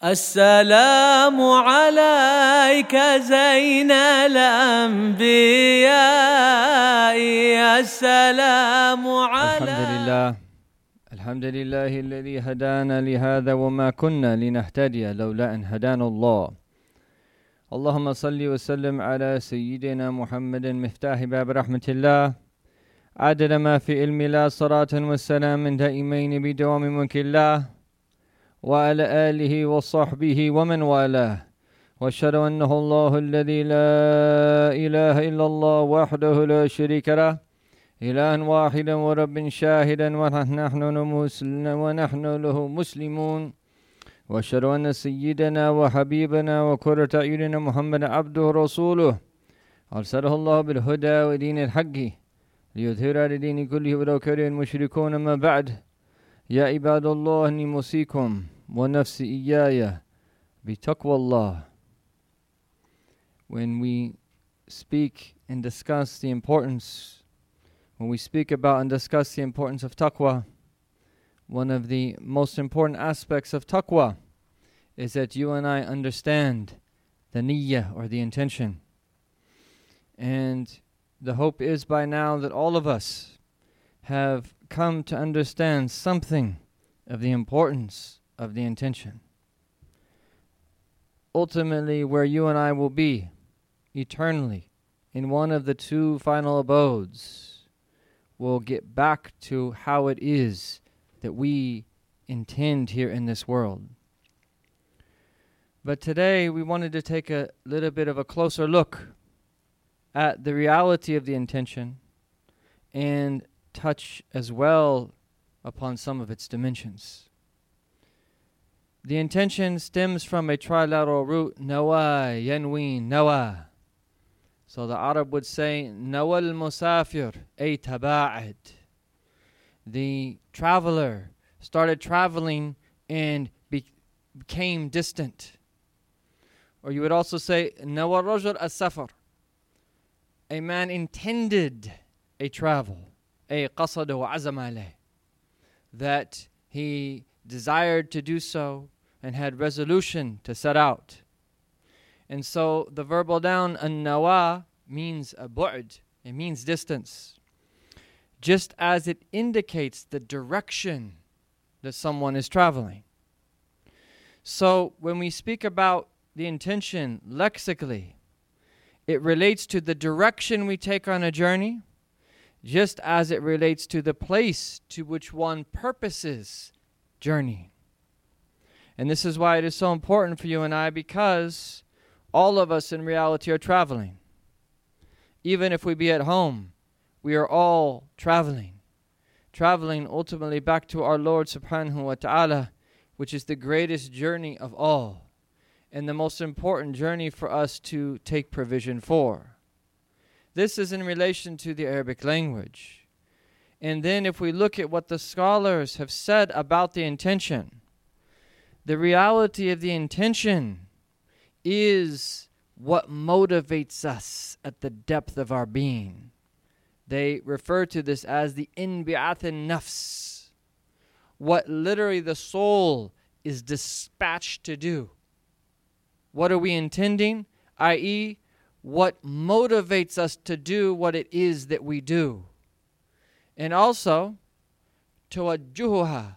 السلام عليك زين الأنبياء. السلام عليك الحمد لله الحمد لله الذي هدانا لهذا وما كنا لنهتدي لولا أن هدانا الله. اللهم صل وسلم على سيدنا محمد مفتاح باب رحمة الله. عدد ما في علم الله صلاة والسلام من دائمين بدوام ملك الله. وعلى آله وصحبه ومن والاه. وأشهد أنه الله الذي لا إله إلا الله وحده لا شريك له. إله واحدا ورب شاهدا ونحن ونحن له مسلمون. وأشهد أن سيدنا وحبيبنا وكرة أعيننا محمد عبده ورسوله. أرسله الله بالهدى ودين الحق ليظهر لدين كله ولو كره المشركون ما بعد. يا عباد الله إني موصيكم ونفسي إياي بتقوى الله When we speak and discuss the importance, when we speak about and discuss the importance of taqwa, one of the most important aspects of taqwa is that you and I understand the niyyah or the intention. And the hope is by now that all of us have come to understand something of the importance of the intention. Ultimately, where you and I will be eternally in one of the two final abodes, we'll get back to how it is that we intend here in this world. But today we wanted to take a little bit of a closer look at the reality of the intention and touch as well upon some of its dimensions. The intention stems from a trilateral root, nawa, yanween, nawa. So the Arab would say, nawa al-musafir, ay taba'ad. The traveler started traveling and be- became distant. Or you would also say, nawa rajul as-safar. A man intended a travel. أي قصد وعزم عليه that he desired to do so and had resolution to set out. And so the verbal down an-nawa means a bu'd, it means distance. Just as it indicates the direction that someone is traveling. So when we speak about the intention lexically, it relates to the direction we take on a journey just as it relates to the place to which one purposes journey. And this is why it is so important for you and I because all of us in reality are traveling. Even if we be at home, we are all traveling. Traveling ultimately back to our Lord subhanahu wa ta'ala, which is the greatest journey of all and the most important journey for us to take provision for. This is in relation to the Arabic language. And then, if we look at what the scholars have said about the intention, the reality of the intention is what motivates us at the depth of our being. They refer to this as the inbi'ath nafs, what literally the soul is dispatched to do. What are we intending? I.e., what motivates us to do what it is that we do. And also, tawajjuha,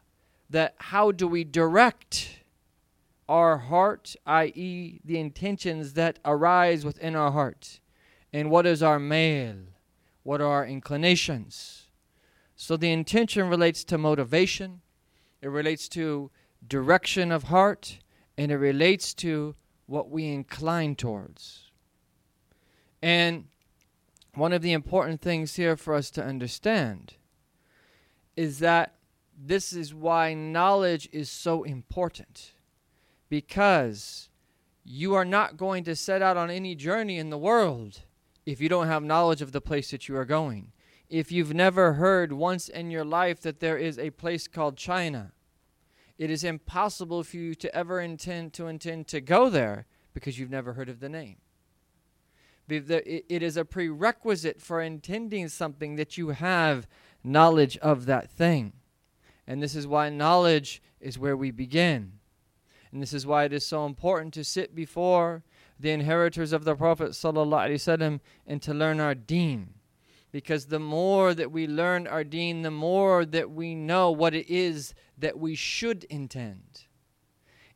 that how do we direct our heart, i.e., the intentions that arise within our heart? And what is our mayl? What are our inclinations? So the intention relates to motivation, it relates to direction of heart, and it relates to what we incline towards. And one of the important things here for us to understand is that this is why knowledge is so important. Because you are not going to set out on any journey in the world if you don't have knowledge of the place that you are going. If you've never heard once in your life that there is a place called China, it is impossible for you to ever intend to intend to go there because you've never heard of the name. It is a prerequisite for intending something that you have knowledge of that thing. And this is why knowledge is where we begin. And this is why it is so important to sit before the inheritors of the Prophet ﷺ and to learn our deen. Because the more that we learn our deen, the more that we know what it is that we should intend.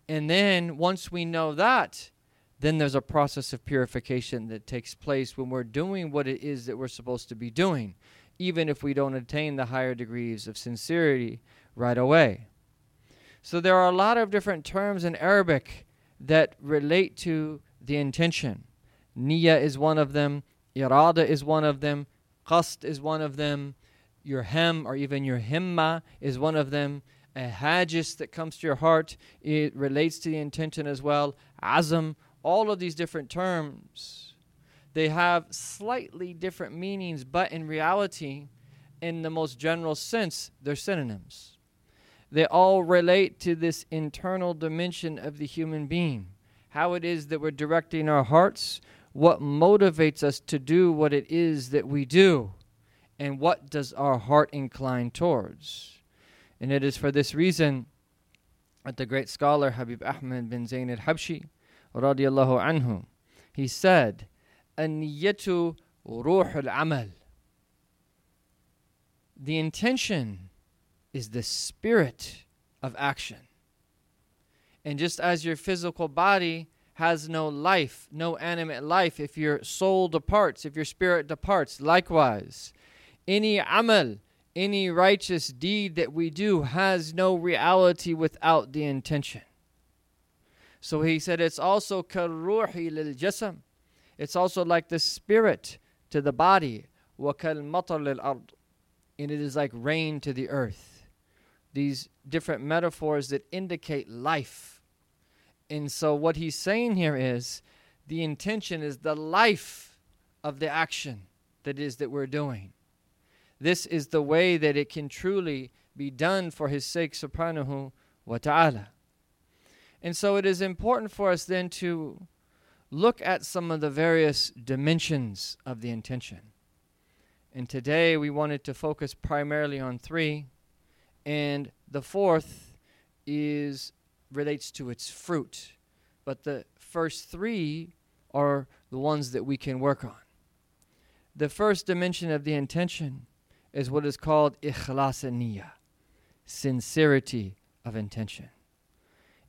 And then once we know that, then there's a process of purification that takes place when we're doing what it is that we're supposed to be doing, even if we don't attain the higher degrees of sincerity right away. So there are a lot of different terms in Arabic that relate to the intention. Niya is one of them, irada is one of them, qasd is one of them, your hem or even your himma is one of them. A hajis that comes to your heart, it relates to the intention as well. Azam all of these different terms, they have slightly different meanings, but in reality, in the most general sense, they're synonyms. They all relate to this internal dimension of the human being, how it is that we're directing our hearts, what motivates us to do what it is that we do, and what does our heart incline towards. And it is for this reason that the great scholar Habib Ahmed bin Zayn al Habshi radiallahu anhu. He said, النية روح العمل. The intention is the spirit of action. And just as your physical body has no life, no animate life, if your soul departs, if your spirit departs, likewise, any amal, any righteous deed that we do has no reality without the intention. So he said it's also karuhi lil jasam. It's also like the spirit to the body. Lil ard. And it is like rain to the earth. These different metaphors that indicate life. And so what he's saying here is the intention is the life of the action that is that we're doing. This is the way that it can truly be done for his sake subhanahu wa ta'ala. And so it is important for us then to look at some of the various dimensions of the intention. And today we wanted to focus primarily on three, and the fourth is relates to its fruit. But the first three are the ones that we can work on. The first dimension of the intention is what is called ikhlas niyya, sincerity of intention.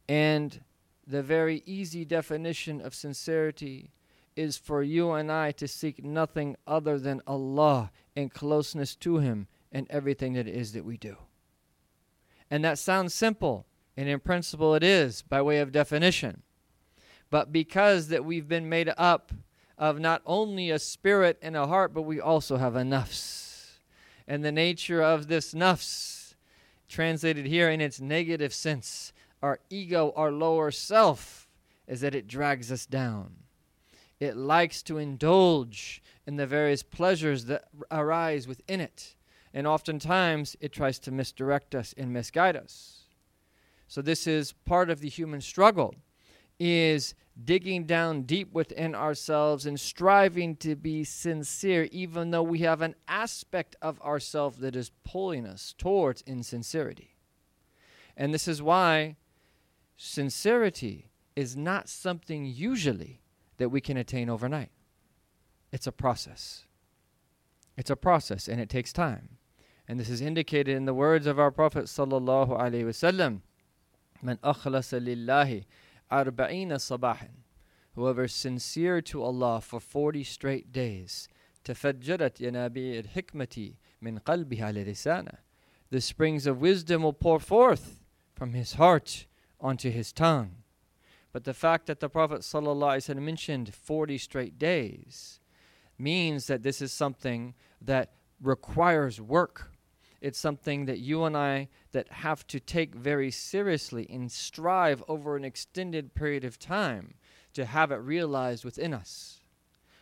And the very easy definition of sincerity is for you and I to seek nothing other than Allah and closeness to Him in everything that it is that we do. And that sounds simple, and in principle it is by way of definition. But because that we've been made up of not only a spirit and a heart, but we also have a nafs. And the nature of this nafs, translated here in its negative sense, our ego, our lower self, is that it drags us down. It likes to indulge in the various pleasures that arise within it. And oftentimes it tries to misdirect us and misguide us. So this is part of the human struggle is digging down deep within ourselves and striving to be sincere even though we have an aspect of ourselves that is pulling us towards insincerity. And this is why sincerity is not something usually that we can attain overnight. It's a process. It's a process and it takes time. And this is indicated in the words of our Prophet sallallahu alaihi wasallam. Man akhlasa lillahi arba'ina sabahan. Whoever is sincere to Allah for 40 straight days. تفجرت ينابيع الحكمة من قلبه على لسانه. The springs of wisdom will pour forth from his heart onto his tongue. But the fact that the Prophet ﷺ mentioned 40 straight days means that this is something that requires work. It's something that you and I that have to take very seriously and strive over an extended period of time to have it realized within us.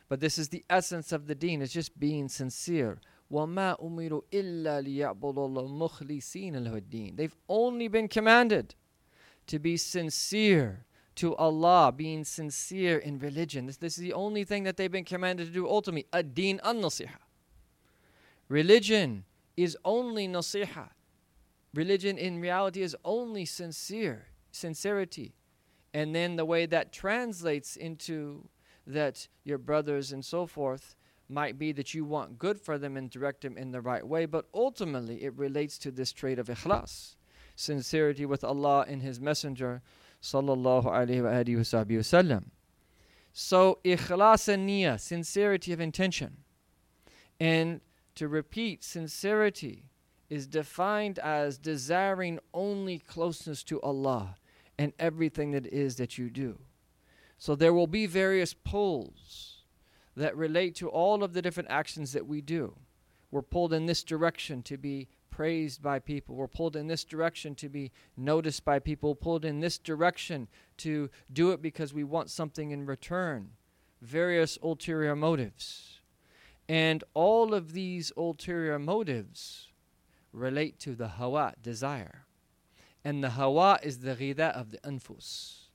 But this is the essence of the deen, it's just being sincere. وَمَا أُمِرُوا إِلَّا لِيَعْبُدُوا اللَّهَ مُخْلِصِينَ لَهُ الدِّينَ They've only been commanded to be sincere to Allah, being sincere in religion. This, this is the only thing that they've been commanded to do ultimately. Ad-din an-nasiha. Religion is only nasiha. Religion in reality is only sincere, sincerity. And then the way that translates into that your brothers and so forth might be that you want good for them and direct them in the right way, but ultimately it relates to this trait of ikhlas, sincerity with Allah and His Messenger, sallallahu alaihi wasallam. So ikhlas and niyyah, sincerity of intention, and to repeat, sincerity is defined as desiring only closeness to Allah and everything that is that you do. So there will be various pulls that relate to all of the different actions that we do. We're pulled in this direction to be praised by people. We're pulled in this direction to be noticed by people, pulled in this direction to do it because we want something in return. Various ulterior motives. And all of these ulterior motives relate to the hawa, desire. And the hawa is the ghida of the anfus.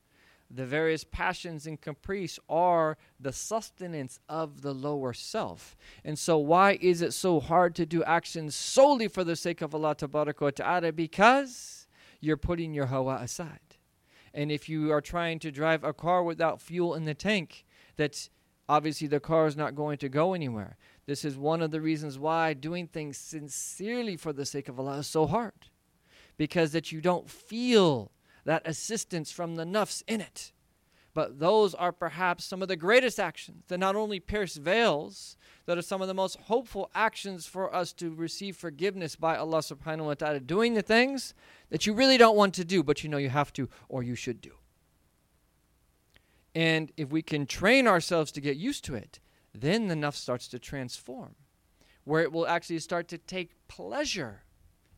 The various passions and caprice are the sustenance of the lower self. And so, why is it so hard to do actions solely for the sake of Allah Ta'ala? Because you're putting your hawa aside. And if you are trying to drive a car without fuel in the tank, that's obviously the car is not going to go anywhere. This is one of the reasons why doing things sincerely for the sake of Allah is so hard. Because that you don't feel that assistance from the nafs in it. But those are perhaps some of the greatest actions that not only pierce veils, that are some of the most hopeful actions for us to receive forgiveness by Allah subhanahu wa ta'ala. Doing the things that you really don't want to do, but you know you have to or you should do. And if we can train ourselves to get used to it, then the nafs starts to transform, where it will actually start to take pleasure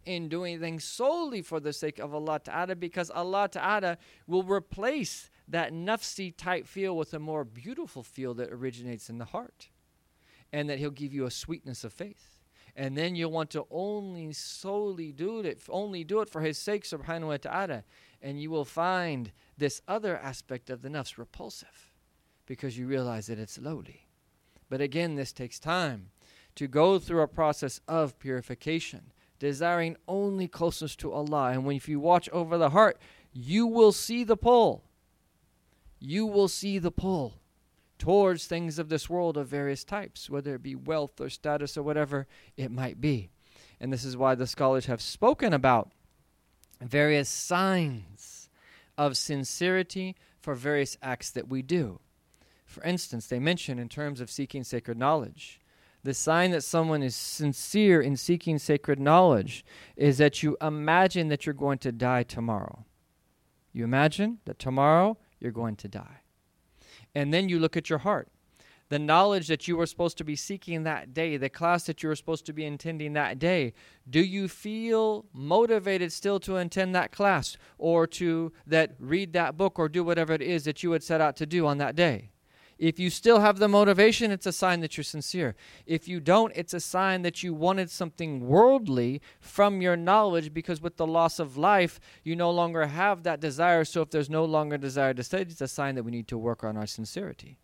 in doing things solely for the sake of Allah Ta'ala because Allah Ta'ala will replace that nafsi type feel with a more beautiful feel that originates in the heart. And that He'll give you a sweetness of faith. And then you'll want to only solely do it, only do it for His sake, subhanahu wa ta'ala. And you will find this other aspect of the nafs repulsive because you realize that it's lowly. But again, this takes time to go through a process of purification desiring only closeness to Allah. And when if you watch over the heart, you will see the pull. You will see the pull towards things of this world of various types, whether it be wealth or status or whatever it might be. And this is why the scholars have spoken about various signs of sincerity for various acts that we do. For instance, they mention in terms of seeking sacred knowledge the sign that someone is sincere in seeking sacred knowledge is that you imagine that you're going to die tomorrow. You imagine that tomorrow you're going to die. And then you look at your heart. The knowledge that you were supposed to be seeking that day, the class that you were supposed to be attending that day, do you feel motivated still to attend that class or to that read that book or do whatever it is that you had set out to do on that day? If you still have the motivation, it's a sign that you're sincere. If you don't, it's a sign that you wanted something worldly from your knowledge because with the loss of life, you no longer have that desire. So if there's no longer desire to study, it's a sign that we need to work on our sincerity.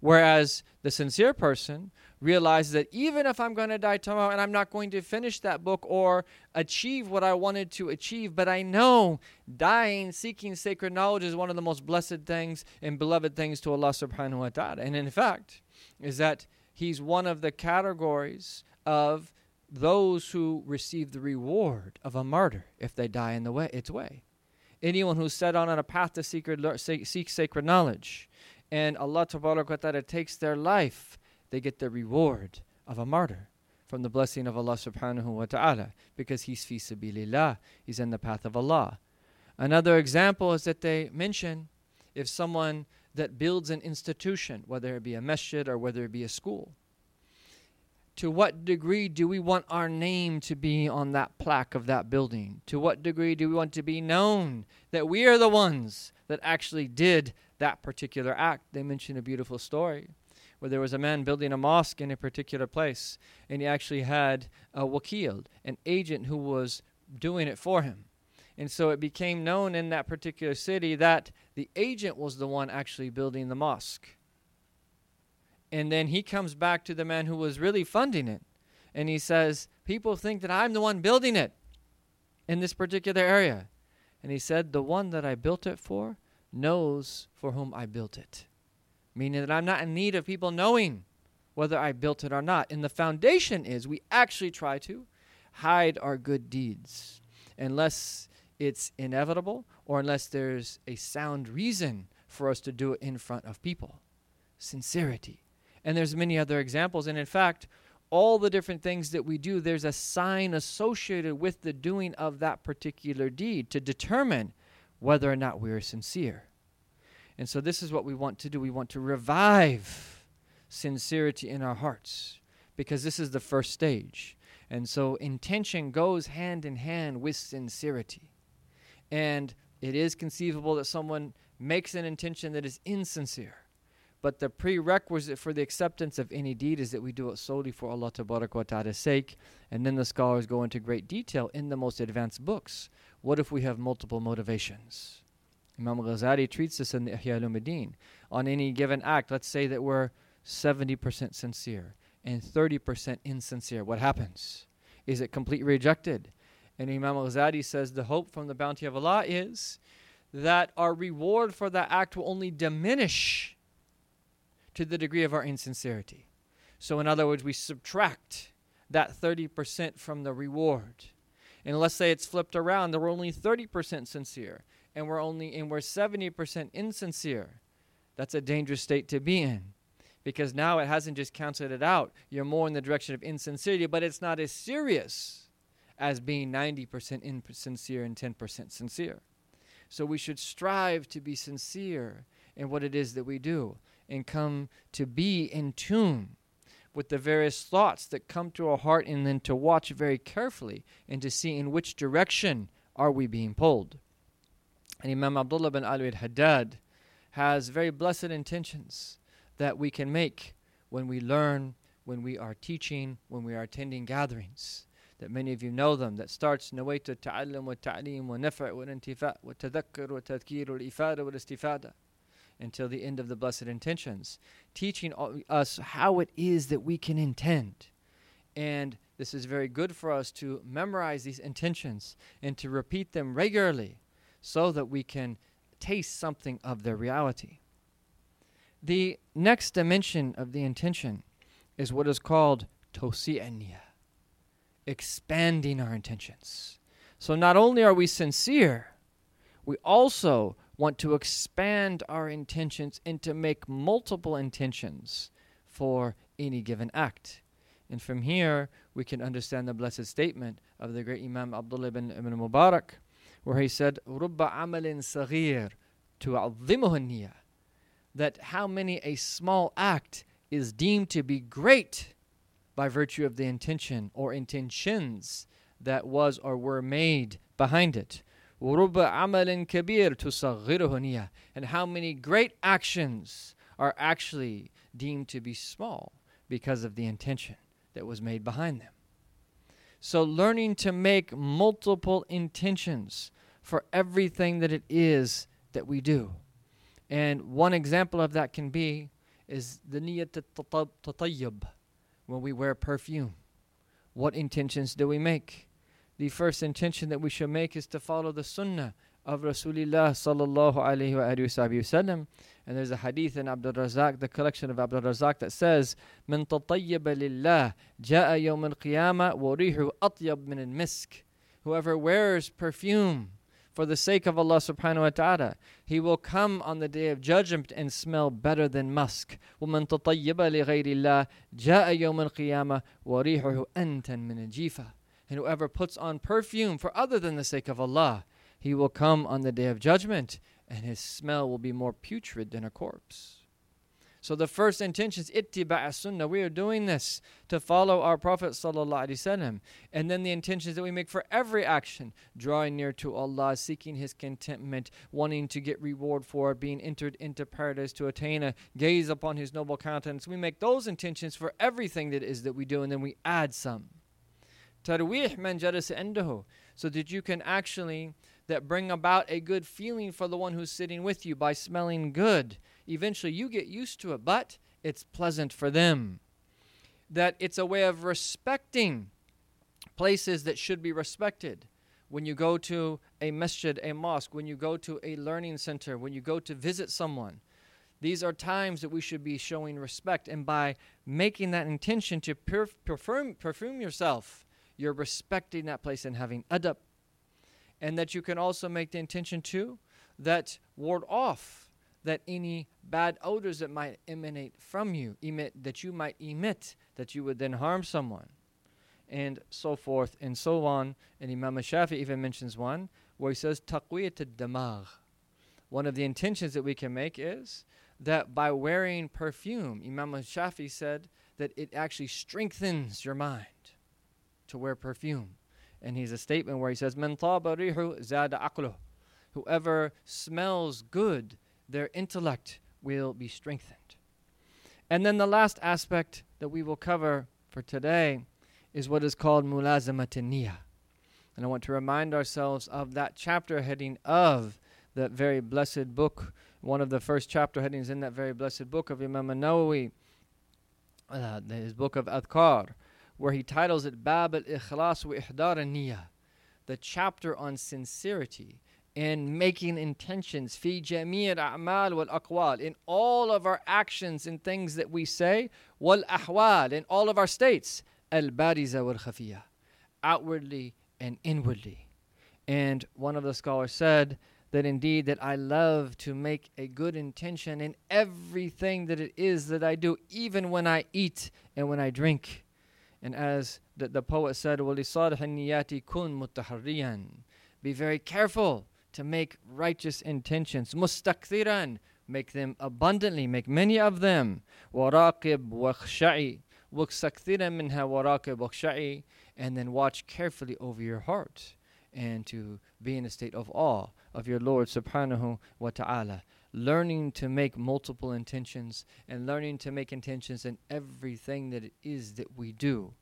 Whereas the sincere person realizes that even if I'm going to die tomorrow and I'm not going to finish that book or achieve what I wanted to achieve, but I know dying, seeking sacred knowledge is one of the most blessed things and beloved things to Allah subhanahu wa ta'ala. And in fact, is that He's one of the categories of those who receive the reward of a martyr if they die in the way its way. Anyone who's set on on a path to seek, seek sacred knowledge and Allah Ta'ala takes their life, they get the reward of a martyr from the blessing of Allah subhanahu wa ta'ala because he's fi sabilillah, he's in the path of Allah. Another example is that they mention if someone that builds an institution, whether it be a masjid or whether it be a school, to what degree do we want our name to be on that plaque of that building? To what degree do we want to be known that we are the ones that actually did that particular act? They mention a beautiful story where there was a man building a mosque in a particular place, and he actually had a wakil, an agent who was doing it for him. And so it became known in that particular city that the agent was the one actually building the mosque. And then he comes back to the man who was really funding it. And he says, People think that I'm the one building it in this particular area. And he said, The one that I built it for knows for whom I built it. Meaning that I'm not in need of people knowing whether I built it or not. And the foundation is we actually try to hide our good deeds unless it's inevitable or unless there's a sound reason for us to do it in front of people. Sincerity. And there's many other examples. And in fact, all the different things that we do, there's a sign associated with the doing of that particular deed to determine whether or not we are sincere. And so, this is what we want to do. We want to revive sincerity in our hearts because this is the first stage. And so, intention goes hand in hand with sincerity. And it is conceivable that someone makes an intention that is insincere. But the prerequisite for the acceptance of any deed is that we do it solely for Allah ta'ala's sake. And then the scholars go into great detail in the most advanced books. What if we have multiple motivations? Imam Ghazali treats this in the Ihya al On any given act, let's say that we're 70% sincere and 30% insincere. What happens? Is it completely rejected? And Imam Ghazali says the hope from the bounty of Allah is that our reward for that act will only diminish to the degree of our insincerity. So, in other words, we subtract that 30% from the reward. And let's say it's flipped around, that we're only 30% sincere and we're only and we're 70% insincere. That's a dangerous state to be in. Because now it hasn't just counted it out. You're more in the direction of insincerity, but it's not as serious as being 90% insincere and 10% sincere. So we should strive to be sincere in what it is that we do and come to be in tune with the various thoughts that come to our heart and then to watch very carefully and to see in which direction are we being pulled. And Imam Abdullah bin Alwi al-Haddad has very blessed intentions that we can make when we learn, when we are teaching, when we are attending gatherings. That many of you know them. That starts نويت التعلم والتعليم والنفع والانتفاع والتذكر والتذكير والإفادة والاستفادة until the end of the blessed intentions, teaching us how it is that we can intend. And this is very good for us to memorize these intentions and to repeat them regularly so that we can taste something of their reality. The next dimension of the intention is what is called tosi'aniya, expanding our intentions. So not only are we sincere, we also want to expand our intentions and to make multiple intentions for any given act. And from here, we can understand the blessed statement of the great Imam Abdullah ibn, ibn Mubarak, where he said, Rubba amalin saghir tu'adhimuhu that how many a small act is deemed to be great by virtue of the intention or intentions that was or were made behind it. ورب عمل كبير تصغره نية and how many great actions are actually deemed to be small because of the intention that was made behind them. So learning to make multiple intentions for everything that it is that we do. And one example of that can be is the niyat tatayyub when we wear perfume. What intentions do we make? the first intention that we should make is to follow the sunnah of Rasulullah sallallahu alayhi wa sallam. And there's a hadith in Abdul Razak, the collection of Abdul Razak that says, من تطيب لله جاء يوم القيامة وريح أطيب من المسك. Whoever wears perfume for the sake of Allah subhanahu wa ta'ala, he will come on the day of judgment and smell better than musk. ومن تطيب لغير الله جاء يوم القيامة وريحه أنتن من الجيفة and whoever puts on perfume for other than the sake of Allah, he will come on the day of judgment, and his smell will be more putrid than a corpse. So the first intention is ittiba' sunnah. We are doing this to follow our Prophet sallallahu and then the intentions that we make for every action, drawing near to Allah, seeking His contentment, wanting to get reward for it, being entered into paradise to attain a gaze upon His noble countenance. We make those intentions for everything that is that we do, and then we add some. Man. So that you can actually that bring about a good feeling for the one who's sitting with you by smelling good. Eventually you get used to it, but it's pleasant for them. That it's a way of respecting places that should be respected. When you go to a masjid, a mosque, when you go to a learning center, when you go to visit someone, these are times that we should be showing respect. And by making that intention to perf- perfume, perfume yourself, you're respecting that place and having adab. And that you can also make the intention too that ward off that any bad odors that might emanate from you, emit that you might emit, that you would then harm someone and so forth and so on. And Imam Shafi even mentions one where he says, Taqwiyat damagh. One of the intentions that we can make is that by wearing perfume, Imam Shafi said that it actually strengthens your mind to wear perfume. And he's a statement where he says, Man rihu zada aqluh. Whoever smells good, their intellect will be strengthened. And then the last aspect that we will cover for today is what is called mulazamat niyah. And I want to remind ourselves of that chapter heading of that very blessed book, one of the first chapter headings in that very blessed book of Imam Nawawi, uh, his book of Adhkar, where he titles it Bab al-Ikhlas wa Ihdar niyah the chapter on sincerity and making intentions fi jami' al-a'mal wal aqwal in all of our actions and things that we say wal ahwal in all of our states al-bariza wal khafiyah outwardly and inwardly and one of the scholars said that indeed that I love to make a good intention in everything that it is that I do, even when I eat and when I drink. And as the, the poet said, وَلِصَالِحِ kun مُتَحَرِّيًا Be very careful to make righteous intentions. مُسْتَكْثِرًا Make them abundantly, make many of them. وَرَاقِبْ وَخْشَعِ وَكْسَكْثِرًا مِنْهَا وَرَاقِبْ وَخْشَعِ And then watch carefully over your heart and to be in a state of awe of your Lord subhanahu wa ta'ala. Learning to make multiple intentions and learning to make intentions in everything that it is that we do.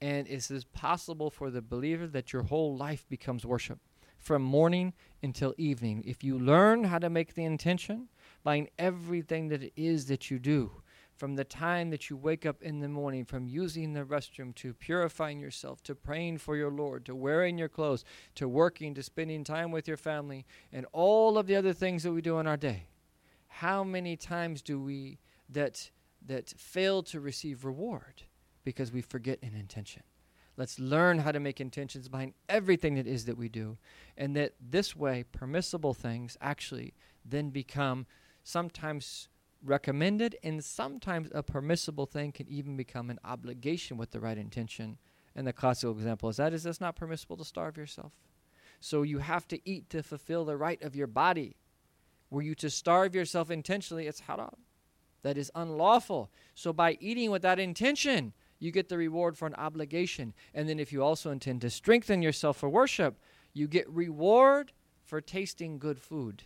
And it is possible for the believer that your whole life becomes worship from morning until evening. If you learn how to make the intention by everything that it is that you do, from the time that you wake up in the morning, from using the restroom to purifying yourself, to praying for your Lord, to wearing your clothes, to working, to spending time with your family, and all of the other things that we do in our day. How many times do we that that fail to receive reward because we forget an intention? Let's learn how to make intentions behind everything that is that we do, and that this way permissible things actually then become sometimes recommended and sometimes a permissible thing can even become an obligation with the right intention. And the classical example is that is it's not permissible to starve yourself. So you have to eat to fulfill the right of your body. Were you to starve yourself intentionally, it's haram. That is unlawful. So by eating with that intention, you get the reward for an obligation. And then if you also intend to strengthen yourself for worship, you get reward for tasting good food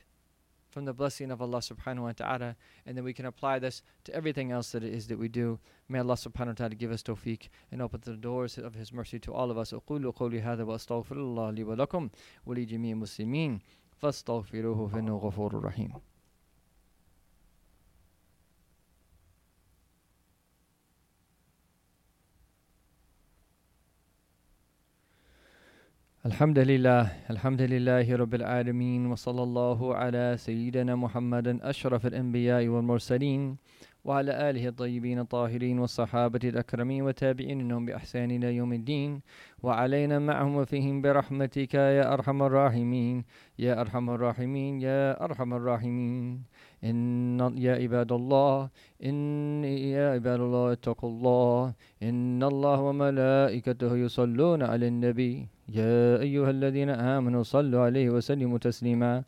from the blessing of Allah subhanahu wa ta'ala and then we can apply this to everything else that it is that we do. May Allah subhanahu wa ta'ala give us tawfiq and open the doors of His mercy to all of us. أقول قولي هذا وأستغفر الله لي ولكم ولجميع المسلمين فاستغفروه فإنه غفور رحيم. الحمد لله الحمد لله رب العالمين وصلى الله على سيدنا محمد أشرف الأنبياء والمرسلين وعلى آله الطيبين الطاهرين والصحابة الأكرمين وتابعين لهم بإحسان إلى يوم الدين وعلينا معهم وفيهم برحمتك يا أرحم الراحمين يا أرحم الراحمين يا أرحم الراحمين إن يا عباد الله إن يا عباد الله اتقوا الله إن الله وملائكته يصلون على النبي يا أيها الذين آمنوا صلوا عليه وسلموا تسليما.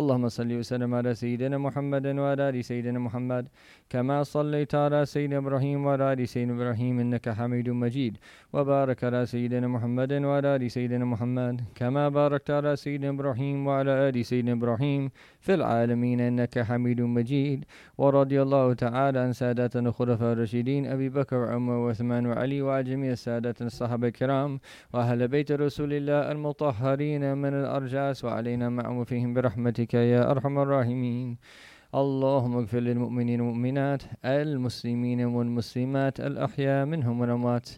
اللهم صل وسلم على سيدنا محمد وعلى آل سيدنا محمد كما صليت على سيدنا إبراهيم وعلى آل سيدنا إبراهيم إنك حميد مجيد وبارك على سيدنا محمد وعلى آل سيدنا محمد كما باركت على سيدنا إبراهيم وعلى آل سيدنا إبراهيم في العالمين إنك حميد مجيد ورضي الله تعالى عن ساداتنا الخلفاء الراشدين أبي بكر وعمر وعثمان وعلي وعلى جميع السادة الصحابة الكرام وأهل بيت رسول الله المطهرين من الأرجاس وعلينا معهم فيهم برحمتك يا أرحم الراحمين. اللهم اغفر للمؤمنين والمؤمنات المسلمين والمسلمات الأحياء منهم والأموات.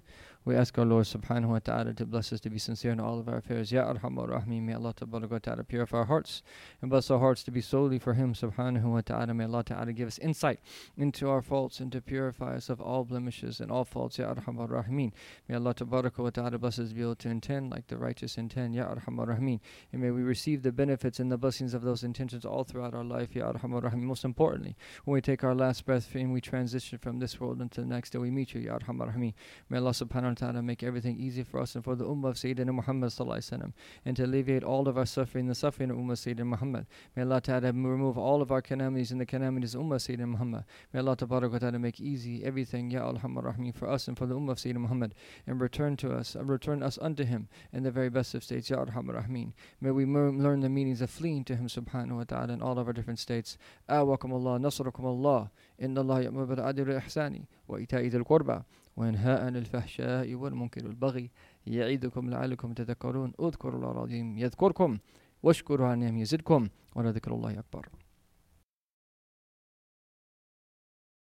We ask our Lord subhanahu wa ta'ala to bless us to be sincere in all of our affairs. Ya arhamar rahim. May Allah ta'ala purify our hearts and bless our hearts to be solely for Him subhanahu wa ta'ala. May Allah ta'ala give us insight into our faults and to purify us of all blemishes and all faults. Ya arhamar rahimin. May Allah wa ta'ala bless us to be able to intend like the righteous intend. Ya arhamar rahimin. And may we receive the benefits and the blessings of those intentions all throughout our life. Ya arhamar rahimin. Most importantly, when we take our last breath and we transition from this world into the next, that we meet you. Ya arhamar rahimin. May Allah subhanahu ta'ala make everything easy for us and for the Ummah of Sayyidina Muhammad sallallahu and to alleviate all of our suffering, the suffering of Ummah Sayyidina Muhammad. May Allah ta'ala remove all of our calamities and the calamities of Ummah Sayyidina Muhammad. May Allah ta'ala make easy everything, Ya Alhamdulillah for us and for the Ummah of Sayyidina Muhammad and return to us, uh, return us unto Him in the very best of states, Ya Alhamdulillah Rahim. May we learn the meanings of fleeing to Him subhanahu wa ta'ala in all of our different states. Awakum Allah, Nasrakum Allah, Inna Allah ya'mur bil adil ihsani wa ita'i dhil qurba. وينهى عن الفحشاء والمنكر والبغي يعيدكم لعلكم تذكرون. اذكروا الله العظيم يذكركم واشكروا عن نعمه يزدكم ولذكر الله أكبر.